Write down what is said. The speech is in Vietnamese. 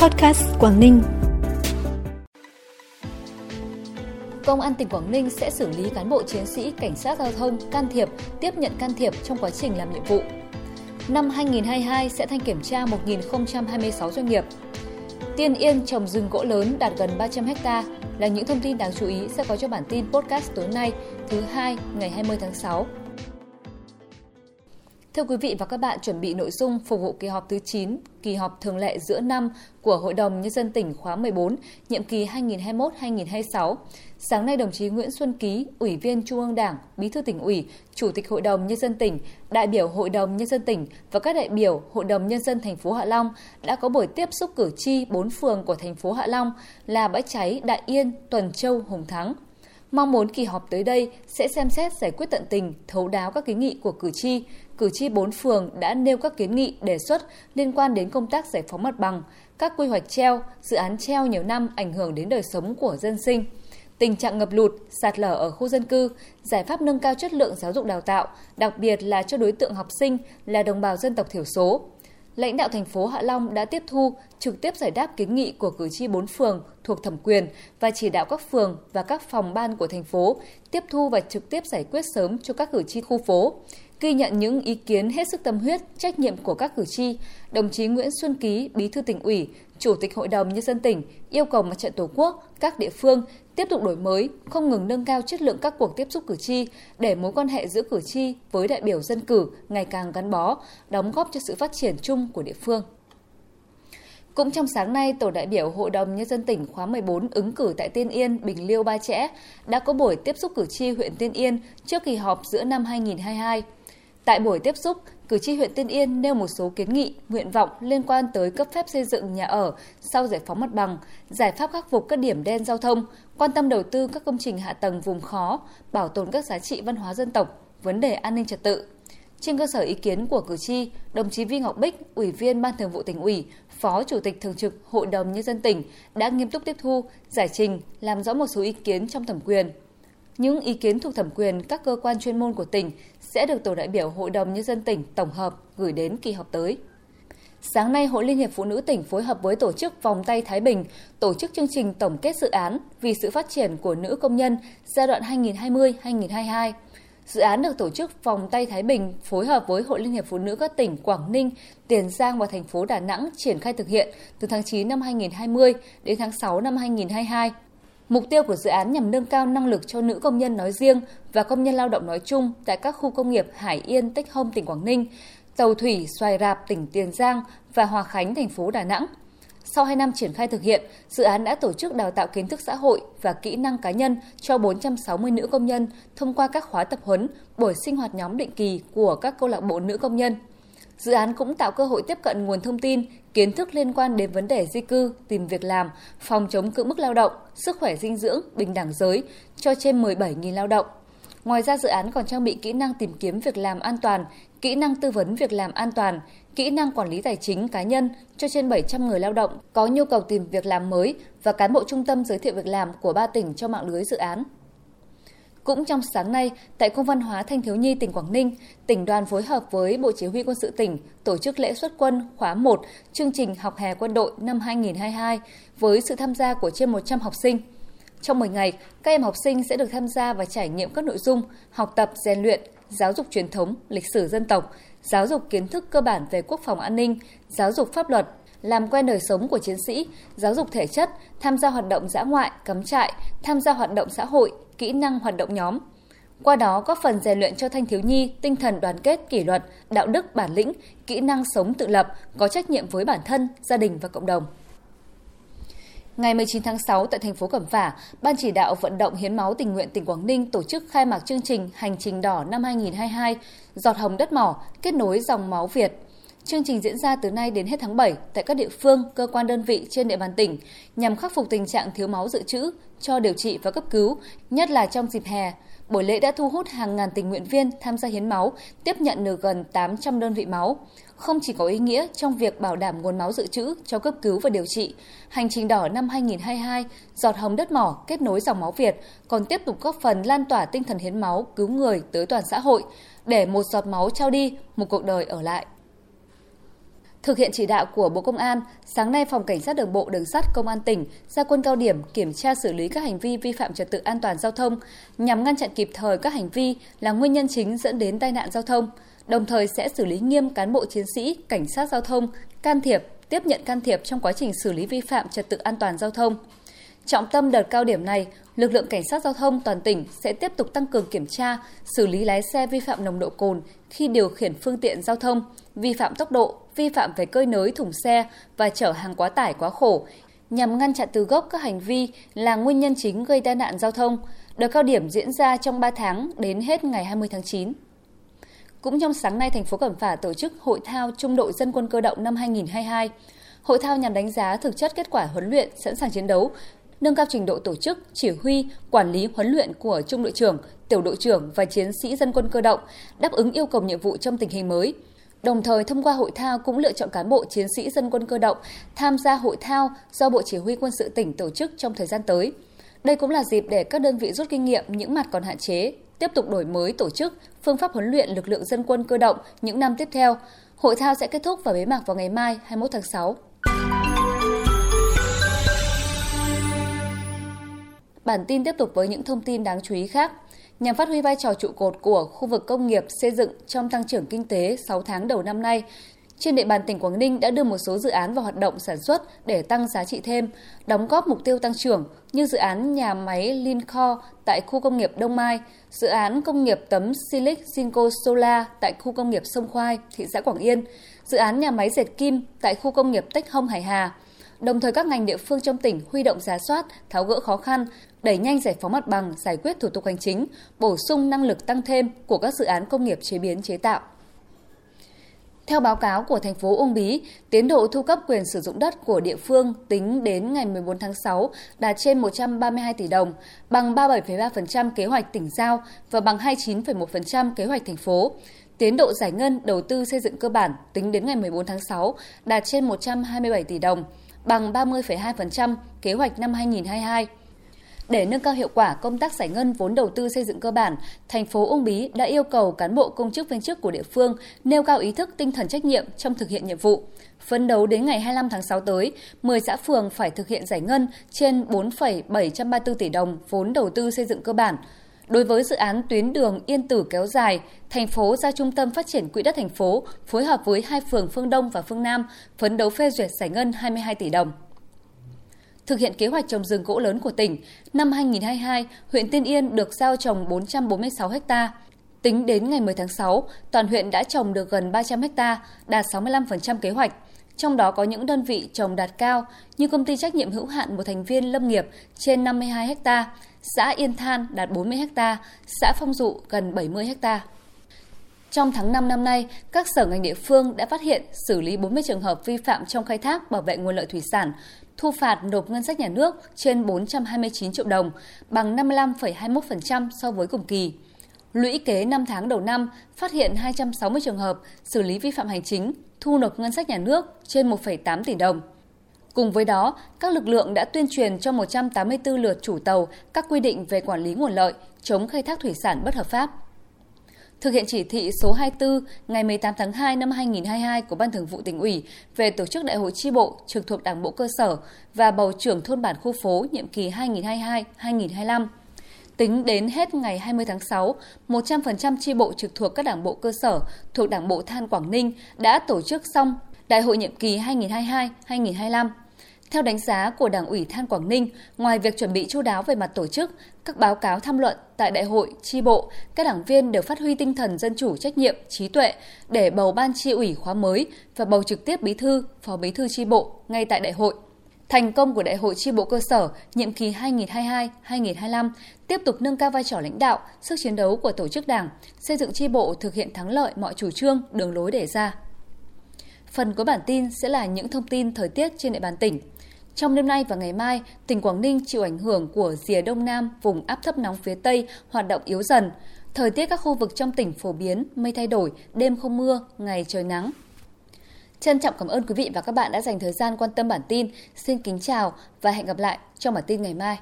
Podcast Quảng Ninh. Công an tỉnh Quảng Ninh sẽ xử lý cán bộ chiến sĩ cảnh sát giao thông can thiệp, tiếp nhận can thiệp trong quá trình làm nhiệm vụ. Năm 2022 sẽ thanh kiểm tra 1.026 doanh nghiệp. Tiên Yên trồng rừng gỗ lớn đạt gần 300 ha là những thông tin đáng chú ý sẽ có cho bản tin podcast tối nay thứ hai ngày 20 tháng 6. Thưa quý vị và các bạn, chuẩn bị nội dung phục vụ kỳ họp thứ 9, kỳ họp thường lệ giữa năm của Hội đồng Nhân dân tỉnh khóa 14, nhiệm kỳ 2021-2026. Sáng nay, đồng chí Nguyễn Xuân Ký, Ủy viên Trung ương Đảng, Bí thư tỉnh ủy, Chủ tịch Hội đồng Nhân dân tỉnh, đại biểu Hội đồng Nhân dân tỉnh và các đại biểu Hội đồng Nhân dân thành phố Hạ Long đã có buổi tiếp xúc cử tri bốn phường của thành phố Hạ Long là Bãi Cháy, Đại Yên, Tuần Châu, Hùng Thắng – Mong muốn kỳ họp tới đây sẽ xem xét giải quyết tận tình, thấu đáo các kiến nghị của cử tri. Cử tri bốn phường đã nêu các kiến nghị đề xuất liên quan đến công tác giải phóng mặt bằng, các quy hoạch treo, dự án treo nhiều năm ảnh hưởng đến đời sống của dân sinh tình trạng ngập lụt, sạt lở ở khu dân cư, giải pháp nâng cao chất lượng giáo dục đào tạo, đặc biệt là cho đối tượng học sinh là đồng bào dân tộc thiểu số, lãnh đạo thành phố Hạ Long đã tiếp thu, trực tiếp giải đáp kiến nghị của cử tri bốn phường thuộc thẩm quyền và chỉ đạo các phường và các phòng ban của thành phố tiếp thu và trực tiếp giải quyết sớm cho các cử tri khu phố. Ghi nhận những ý kiến hết sức tâm huyết, trách nhiệm của các cử tri, đồng chí Nguyễn Xuân Ký, Bí thư tỉnh ủy, Chủ tịch Hội đồng Nhân dân tỉnh yêu cầu Mặt trận Tổ quốc, các địa phương tiếp tục đổi mới, không ngừng nâng cao chất lượng các cuộc tiếp xúc cử tri để mối quan hệ giữa cử tri với đại biểu dân cử ngày càng gắn bó, đóng góp cho sự phát triển chung của địa phương. Cũng trong sáng nay, Tổ đại biểu Hội đồng Nhân dân tỉnh khóa 14 ứng cử tại Tiên Yên, Bình Liêu, Ba Chẽ đã có buổi tiếp xúc cử tri huyện Tiên Yên trước kỳ họp giữa năm 2022. Tại buổi tiếp xúc, cử tri huyện Tiên Yên nêu một số kiến nghị, nguyện vọng liên quan tới cấp phép xây dựng nhà ở sau giải phóng mặt bằng, giải pháp khắc phục các điểm đen giao thông, quan tâm đầu tư các công trình hạ tầng vùng khó, bảo tồn các giá trị văn hóa dân tộc, vấn đề an ninh trật tự. Trên cơ sở ý kiến của cử tri, đồng chí Vi Ngọc Bích, Ủy viên Ban Thường vụ tỉnh ủy, Phó Chủ tịch Thường trực Hội đồng Nhân dân tỉnh đã nghiêm túc tiếp thu, giải trình, làm rõ một số ý kiến trong thẩm quyền, những ý kiến thuộc thẩm quyền các cơ quan chuyên môn của tỉnh sẽ được Tổ đại biểu Hội đồng Nhân dân tỉnh tổng hợp gửi đến kỳ họp tới. Sáng nay, Hội Liên hiệp Phụ nữ tỉnh phối hợp với tổ chức Vòng tay Thái Bình tổ chức chương trình tổng kết dự án vì sự phát triển của nữ công nhân giai đoạn 2020-2022. Dự án được tổ chức Vòng tay Thái Bình phối hợp với Hội Liên hiệp Phụ nữ các tỉnh Quảng Ninh, Tiền Giang và thành phố Đà Nẵng triển khai thực hiện từ tháng 9 năm 2020 đến tháng 6 năm 2022 Mục tiêu của dự án nhằm nâng cao năng lực cho nữ công nhân nói riêng và công nhân lao động nói chung tại các khu công nghiệp Hải Yên, Tích Hông, tỉnh Quảng Ninh, Tàu Thủy, Xoài Rạp, tỉnh Tiền Giang và Hòa Khánh, thành phố Đà Nẵng. Sau 2 năm triển khai thực hiện, dự án đã tổ chức đào tạo kiến thức xã hội và kỹ năng cá nhân cho 460 nữ công nhân thông qua các khóa tập huấn, buổi sinh hoạt nhóm định kỳ của các câu lạc bộ nữ công nhân. Dự án cũng tạo cơ hội tiếp cận nguồn thông tin, kiến thức liên quan đến vấn đề di cư, tìm việc làm, phòng chống cưỡng bức lao động, sức khỏe dinh dưỡng, bình đẳng giới cho trên 17.000 lao động. Ngoài ra dự án còn trang bị kỹ năng tìm kiếm việc làm an toàn, kỹ năng tư vấn việc làm an toàn, kỹ năng quản lý tài chính cá nhân cho trên 700 người lao động có nhu cầu tìm việc làm mới và cán bộ trung tâm giới thiệu việc làm của ba tỉnh cho mạng lưới dự án. Cũng trong sáng nay, tại Cung văn hóa Thanh thiếu nhi tỉnh Quảng Ninh, tỉnh đoàn phối hợp với Bộ Chỉ huy quân sự tỉnh tổ chức lễ xuất quân khóa 1 chương trình học hè quân đội năm 2022 với sự tham gia của trên 100 học sinh. Trong 10 ngày, các em học sinh sẽ được tham gia và trải nghiệm các nội dung học tập, rèn luyện, giáo dục truyền thống, lịch sử dân tộc, giáo dục kiến thức cơ bản về quốc phòng an ninh, giáo dục pháp luật, làm quen đời sống của chiến sĩ, giáo dục thể chất, tham gia hoạt động dã ngoại, cắm trại, tham gia hoạt động xã hội, kỹ năng hoạt động nhóm. Qua đó góp phần rèn luyện cho thanh thiếu nhi tinh thần đoàn kết kỷ luật, đạo đức bản lĩnh, kỹ năng sống tự lập, có trách nhiệm với bản thân, gia đình và cộng đồng. Ngày 19 tháng 6 tại thành phố Cẩm Phả, Ban chỉ đạo vận động hiến máu tình nguyện tỉnh Quảng Ninh tổ chức khai mạc chương trình Hành trình đỏ năm 2022, giọt hồng đất mỏ, kết nối dòng máu Việt – Chương trình diễn ra từ nay đến hết tháng 7 tại các địa phương, cơ quan đơn vị trên địa bàn tỉnh nhằm khắc phục tình trạng thiếu máu dự trữ cho điều trị và cấp cứu, nhất là trong dịp hè. Buổi lễ đã thu hút hàng ngàn tình nguyện viên tham gia hiến máu, tiếp nhận được gần 800 đơn vị máu. Không chỉ có ý nghĩa trong việc bảo đảm nguồn máu dự trữ cho cấp cứu và điều trị, hành trình đỏ năm 2022, giọt hồng đất mỏ kết nối dòng máu Việt còn tiếp tục góp phần lan tỏa tinh thần hiến máu cứu người tới toàn xã hội, để một giọt máu trao đi, một cuộc đời ở lại. Thực hiện chỉ đạo của Bộ Công an, sáng nay Phòng Cảnh sát Đường bộ Đường sắt Công an tỉnh ra quân cao điểm kiểm tra xử lý các hành vi vi phạm trật tự an toàn giao thông nhằm ngăn chặn kịp thời các hành vi là nguyên nhân chính dẫn đến tai nạn giao thông, đồng thời sẽ xử lý nghiêm cán bộ chiến sĩ, cảnh sát giao thông can thiệp, tiếp nhận can thiệp trong quá trình xử lý vi phạm trật tự an toàn giao thông. Trọng tâm đợt cao điểm này, lực lượng cảnh sát giao thông toàn tỉnh sẽ tiếp tục tăng cường kiểm tra, xử lý lái xe vi phạm nồng độ cồn khi điều khiển phương tiện giao thông, vi phạm tốc độ, vi phạm về cơi nới thùng xe và chở hàng quá tải quá khổ, nhằm ngăn chặn từ gốc các hành vi là nguyên nhân chính gây tai nạn giao thông. Đợt cao điểm diễn ra trong 3 tháng đến hết ngày 20 tháng 9. Cũng trong sáng nay, thành phố Cẩm Phả tổ chức hội thao Trung đội Dân quân cơ động năm 2022. Hội thao nhằm đánh giá thực chất kết quả huấn luyện sẵn sàng chiến đấu, nâng cao trình độ tổ chức, chỉ huy, quản lý huấn luyện của trung đội trưởng, tiểu đội trưởng và chiến sĩ dân quân cơ động, đáp ứng yêu cầu nhiệm vụ trong tình hình mới. Đồng thời thông qua hội thao cũng lựa chọn cán bộ chiến sĩ dân quân cơ động tham gia hội thao do Bộ Chỉ huy quân sự tỉnh tổ chức trong thời gian tới. Đây cũng là dịp để các đơn vị rút kinh nghiệm những mặt còn hạn chế, tiếp tục đổi mới tổ chức, phương pháp huấn luyện lực lượng dân quân cơ động những năm tiếp theo. Hội thao sẽ kết thúc và bế mạc vào ngày mai 21 tháng 6. Bản tin tiếp tục với những thông tin đáng chú ý khác. Nhằm phát huy vai trò trụ cột của khu vực công nghiệp xây dựng trong tăng trưởng kinh tế 6 tháng đầu năm nay, trên địa bàn tỉnh Quảng Ninh đã đưa một số dự án vào hoạt động sản xuất để tăng giá trị thêm, đóng góp mục tiêu tăng trưởng như dự án nhà máy Linco tại khu công nghiệp Đông Mai, dự án công nghiệp tấm Silic Sinco Solar tại khu công nghiệp Sông Khoai, thị xã Quảng Yên, dự án nhà máy dệt kim tại khu công nghiệp Tech Hông Hải Hà. Đồng thời các ngành địa phương trong tỉnh huy động giá soát, tháo gỡ khó khăn, đẩy nhanh giải phóng mặt bằng, giải quyết thủ tục hành chính, bổ sung năng lực tăng thêm của các dự án công nghiệp chế biến chế tạo. Theo báo cáo của thành phố Uông Bí, tiến độ thu cấp quyền sử dụng đất của địa phương tính đến ngày 14 tháng 6 đạt trên 132 tỷ đồng, bằng 37,3% kế hoạch tỉnh giao và bằng 29,1% kế hoạch thành phố. Tiến độ giải ngân đầu tư xây dựng cơ bản tính đến ngày 14 tháng 6 đạt trên 127 tỷ đồng, bằng 30,2% kế hoạch năm 2022. Để nâng cao hiệu quả công tác giải ngân vốn đầu tư xây dựng cơ bản, thành phố Uông Bí đã yêu cầu cán bộ công chức viên chức của địa phương nêu cao ý thức tinh thần trách nhiệm trong thực hiện nhiệm vụ. Phấn đấu đến ngày 25 tháng 6 tới, 10 xã phường phải thực hiện giải ngân trên 4,734 tỷ đồng vốn đầu tư xây dựng cơ bản. Đối với dự án tuyến đường Yên Tử kéo dài, thành phố ra Trung tâm Phát triển Quỹ đất thành phố phối hợp với hai phường Phương Đông và Phương Nam phấn đấu phê duyệt giải ngân 22 tỷ đồng thực hiện kế hoạch trồng rừng gỗ lớn của tỉnh. Năm 2022, huyện Tiên Yên được giao trồng 446 ha. Tính đến ngày 10 tháng 6, toàn huyện đã trồng được gần 300 ha, đạt 65% kế hoạch. Trong đó có những đơn vị trồng đạt cao như công ty trách nhiệm hữu hạn một thành viên lâm nghiệp trên 52 ha, xã Yên Than đạt 40 ha, xã Phong Dụ gần 70 ha. Trong tháng 5 năm nay, các sở ngành địa phương đã phát hiện xử lý 40 trường hợp vi phạm trong khai thác bảo vệ nguồn lợi thủy sản, thu phạt nộp ngân sách nhà nước trên 429 triệu đồng, bằng 55,21% so với cùng kỳ. Lũy kế 5 tháng đầu năm, phát hiện 260 trường hợp xử lý vi phạm hành chính, thu nộp ngân sách nhà nước trên 1,8 tỷ đồng. Cùng với đó, các lực lượng đã tuyên truyền cho 184 lượt chủ tàu các quy định về quản lý nguồn lợi, chống khai thác thủy sản bất hợp pháp thực hiện chỉ thị số 24 ngày 18 tháng 2 năm 2022 của Ban Thường vụ tỉnh ủy về tổ chức đại hội chi bộ trực thuộc Đảng bộ cơ sở và bầu trưởng thôn bản khu phố nhiệm kỳ 2022-2025. Tính đến hết ngày 20 tháng 6, 100% chi bộ trực thuộc các đảng bộ cơ sở thuộc Đảng bộ Than Quảng Ninh đã tổ chức xong đại hội nhiệm kỳ 2022-2025. Theo đánh giá của Đảng ủy Than Quảng Ninh, ngoài việc chuẩn bị chu đáo về mặt tổ chức, các báo cáo tham luận tại đại hội, tri bộ, các đảng viên đều phát huy tinh thần dân chủ trách nhiệm, trí tuệ để bầu ban tri ủy khóa mới và bầu trực tiếp bí thư, phó bí thư tri bộ ngay tại đại hội. Thành công của Đại hội chi bộ cơ sở nhiệm kỳ 2022-2025 tiếp tục nâng cao vai trò lãnh đạo, sức chiến đấu của tổ chức đảng, xây dựng chi bộ thực hiện thắng lợi mọi chủ trương, đường lối đề ra. Phần cuối bản tin sẽ là những thông tin thời tiết trên địa bàn tỉnh. Trong đêm nay và ngày mai, tỉnh Quảng Ninh chịu ảnh hưởng của rìa đông nam vùng áp thấp nóng phía Tây hoạt động yếu dần. Thời tiết các khu vực trong tỉnh phổ biến, mây thay đổi, đêm không mưa, ngày trời nắng. Trân trọng cảm ơn quý vị và các bạn đã dành thời gian quan tâm bản tin. Xin kính chào và hẹn gặp lại trong bản tin ngày mai.